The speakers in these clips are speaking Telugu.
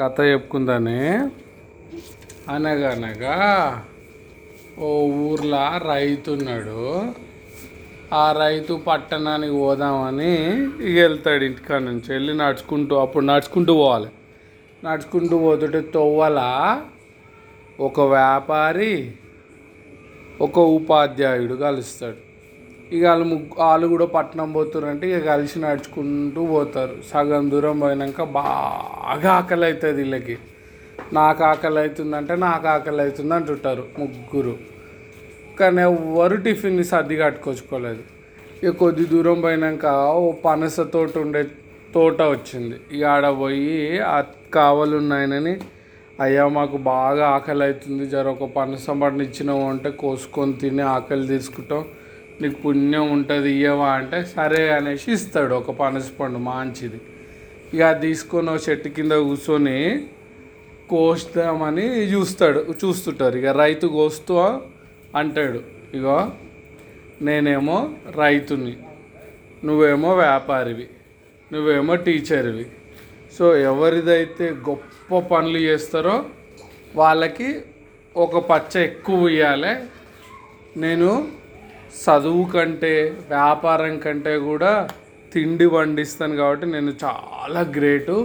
కథ చెప్పుకుందానే. అనగనగా ఓ ఊర్లో రైతు ఉన్నాడు. ఆ రైతు పట్టణానికి పోదామని వెళ్తాడు ఇంటికాడ నుంచి. వెళ్ళి నడుచుకుంటూ అప్పుడు నడుచుకుంటూ పోవాలి. నడుచుకుంటూ పోతుంటే తొవ్వల ఒక వ్యాపారి ఒక ఉపాధ్యాయుడు కలుస్తాడు. ఇక వాళ్ళు ముగ్గు వాళ్ళు కూడా పట్నం పోతారంటే ఇక కలిసి నడుచుకుంటూ పోతారు. సగం దూరం పోయినాక బాగా ఆకలి అవుతుంది వీళ్ళకి. నాకు ఆకలి అవుతుందంటే నాకు ఆకలి అవుతుంది అంటుంటారు ముగ్గురు. కానీ ఎవ్వరు టిఫిన్ సర్ది కట్టుకొచ్చుకోలేదు. ఇక కొద్ది దూరం పోయినాక ఓ పనస తోట ఉండే తోట వచ్చింది. ఇక ఆడ పోయి ఆ కావాలున్నాయనని అయ్యా మాకు బాగా ఆకలి అవుతుంది జర ఒక పనస పండు ఇచ్చినాము అంటే కోసుకొని తిని ఆకలి తీసుకుంటాం. నీకు పుణ్యం ఉంటుంది ఇయ్యవా అంటే సరే అనేసి ఇస్తాడు. ఒక పనసపండు మంచిది. ఇక తీసుకొని చెట్టు కింద కూర్చొని కోస్తామని చూస్తాడు చూస్తుంటారు. ఇక రైతు కోస్తూ అంటాడు ఇగో నేనేమో రైతుని నువ్వేమో వ్యాపారివి నువ్వేమో టీచర్వి. సో ఎవరిదైతే గొప్ప పనులు చేస్తారో వాళ్ళకి ఒక పచ్చ ఎక్కువ ఇవ్వాలి నేను చదువు కంటే వ్యాపారం కంటే కూడా తిండి పండిస్తాను కాబట్టి నేను చాలా గ్రేటు.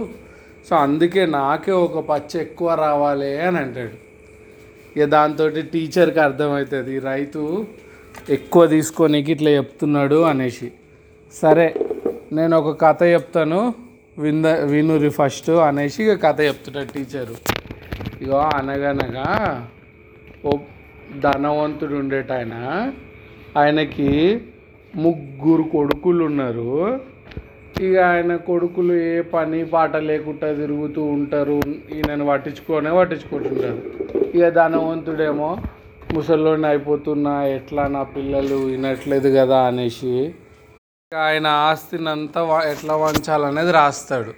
సో అందుకే నాకే ఒక పచ్చ ఎక్కువ రావాలి అని అంటాడు. ఇక దాంతో టీచర్కి అర్థమవుతుంది రైతు ఎక్కువ తీసుకొని ఇట్లా చెప్తున్నాడు అనేసి. సరే నేను ఒక కథ చెప్తాను వింద వినురి ఫస్ట్ అనేసి ఇక కథ చెప్తుంటాడు టీచరు. ఇగో అనగనగా ఓ ధనవంతుడు ఉండేట ఆయన ఆయనకి ముగ్గురు కొడుకులు ఉన్నారు ఇక ఆయన కొడుకులు ఏ పని పాట లేకుండా తిరుగుతూ ఉంటారు. ఈయనను పట్టించుకోనే పట్టించుకుంటుంటారు ఇక ధనవంతుడేమో ముసలోని అయిపోతున్నా ఎట్లా నా పిల్లలు వినట్లేదు కదా అనేసి ఇక ఆయన ఆస్తిని అంతా ఎట్లా వంచాలనేది రాస్తాడు.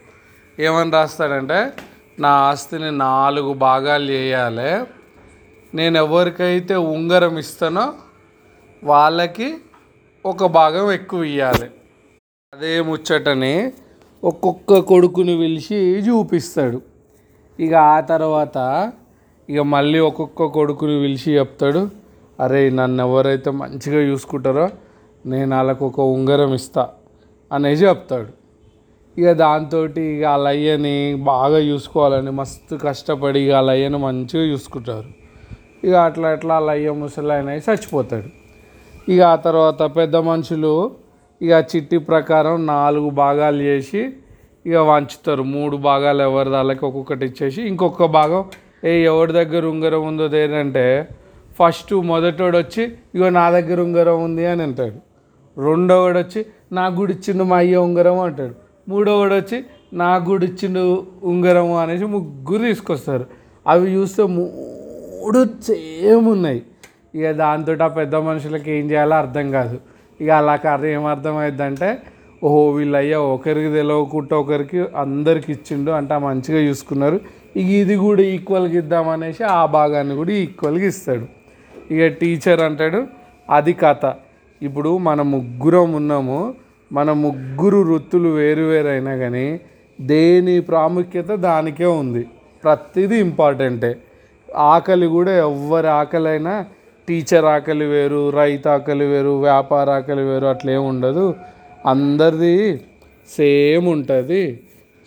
ఏమని రాస్తాడంటే నా ఆస్తిని నాలుగు భాగాలు చేయాలి. నేను ఎవరికైతే ఉంగరం ఇస్తానో వాళ్ళకి ఒక భాగం ఎక్కువ ఇవ్వాలి అదే ముచ్చటని ఒక్కొక్క కొడుకుని పిలిచి చూపిస్తాడు. ఇక ఆ తర్వాత ఇక మళ్ళీ ఒక్కొక్క కొడుకుని పిలిచి చెప్తాడు. అరే నన్ను ఎవరైతే మంచిగా చూసుకుంటారో నేను వాళ్ళకు ఒక ఉంగరం ఇస్తా అనేసి చెప్తాడు. ఇక దాంతో ఇక వాళ్ళ అయ్యని బాగా చూసుకోవాలని మస్తు కష్టపడి ఇక వాళ్ళ అయ్యను మంచిగా చూసుకుంటారు. ఇక అట్లా అట్లా వాళ్ళ అయ్య ముసలాయన చచ్చిపోతాడు ఇక ఆ తర్వాత పెద్ద మనుషులు ఇక చిట్టి ప్రకారం నాలుగు భాగాలు చేసి ఇక వంచుతారు. మూడు భాగాలు ఎవరి దాళ్ళకి ఒక్కొక్కటి ఇచ్చేసి ఇంకొక భాగం ఏ ఎవరి దగ్గర ఉంగరం ఉందో ఏంటంటే ఫస్ట్ మొదటోడు వచ్చి ఇగో నా దగ్గర ఉంగరం ఉంది అని అంటాడు. రెండోవాడు వచ్చి నా గుడి ఇచ్చిండు మా అయ్య ఉంగరం అంటాడు. మూడోవాడు వచ్చి నా గుడి ఇచ్చిండు ఉంగరం అనేసి ముగ్గురు తీసుకొస్తారు. అవి చూస్తే మూడు సేమ్ ఉన్నాయి. ఇక దాంతో ఆ పెద్ద మనుషులకి ఏం చేయాలో అర్థం కాదు. ఇక అలా కాదు ఏం అర్థమైందంటే ఓహో వీళ్ళయ్యా ఒకరికి తెలియకుండా ఒకరికి అందరికి ఇచ్చిండు అంటే మంచిగా చూసుకున్నారు. ఇక ఇది కూడా ఈక్వల్గా ఇద్దామనేసి ఆ భాగాన్ని కూడా ఈక్వల్గా ఇస్తాడు. ఇక టీచర్ అంటాడు అది కథ. ఇప్పుడు మన ముగ్గురం ఉన్నాము. మన ముగ్గురు వృత్తులు వేరు వేరు అయినా కానీ దేని ప్రాముఖ్యత దానికే ఉంది. ప్రతిదీ ఇంపార్టెంటే ఆకలి కూడా ఎవరి ఆకలి అయినా టీచర్ ఆకలి వేరు రైతు ఆకలి వేరు వ్యాపార ఆకలి వేరు అట్లా ఏమి ఉండదు. అందరిది సేమ్ ఉంటుంది.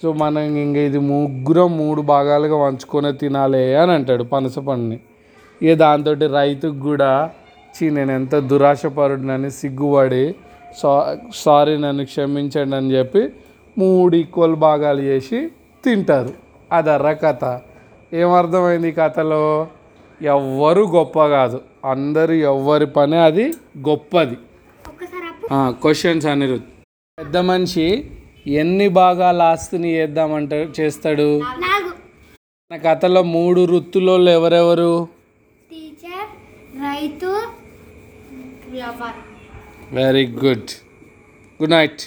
సో మనం ఇంక ఇది ముగ్గురం మూడు భాగాలుగా వంచుకొని తినాలి అని అంటాడు పనస పండుని. ఇక దాంతో రైతుకు కూడా చీ నేను ఎంత దురాశపరుడినని సిగ్గుపడి సా సారీ నన్ను క్షమించండి అని చెప్పి మూడు ఈక్వల్ భాగాలు చేసి తింటారు. అదర్ర కథ. ఏమర్థమైంది ఈ కథలో? ఎవ్వరు గొప్ప కాదు. అందరు ఎవ్వరి పని అది గొప్పది. క్వశ్చన్స్ అనిరుద్ పెద్ద మనిషి ఎన్ని భాగాల ఆస్తిని చేద్దామంటే చేస్తాడు? నా కథలో మూడు వృత్తులలో ఎవరెవరు? రైతు వెరీ గుడ్ గుడ్ నైట్